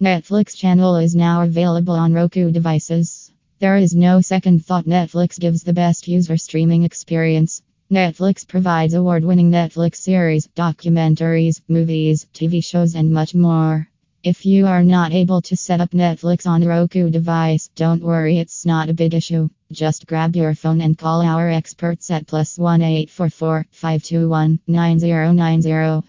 Netflix channel is now available on Roku devices. There is no second thought. Netflix gives the best user streaming experience. Netflix provides award winning Netflix series, documentaries, movies, TV shows, and much more. If you are not able to set up Netflix on Roku device, don't worry, it's not a big issue. Just grab your phone and call our experts at plus 1 844 521 9090.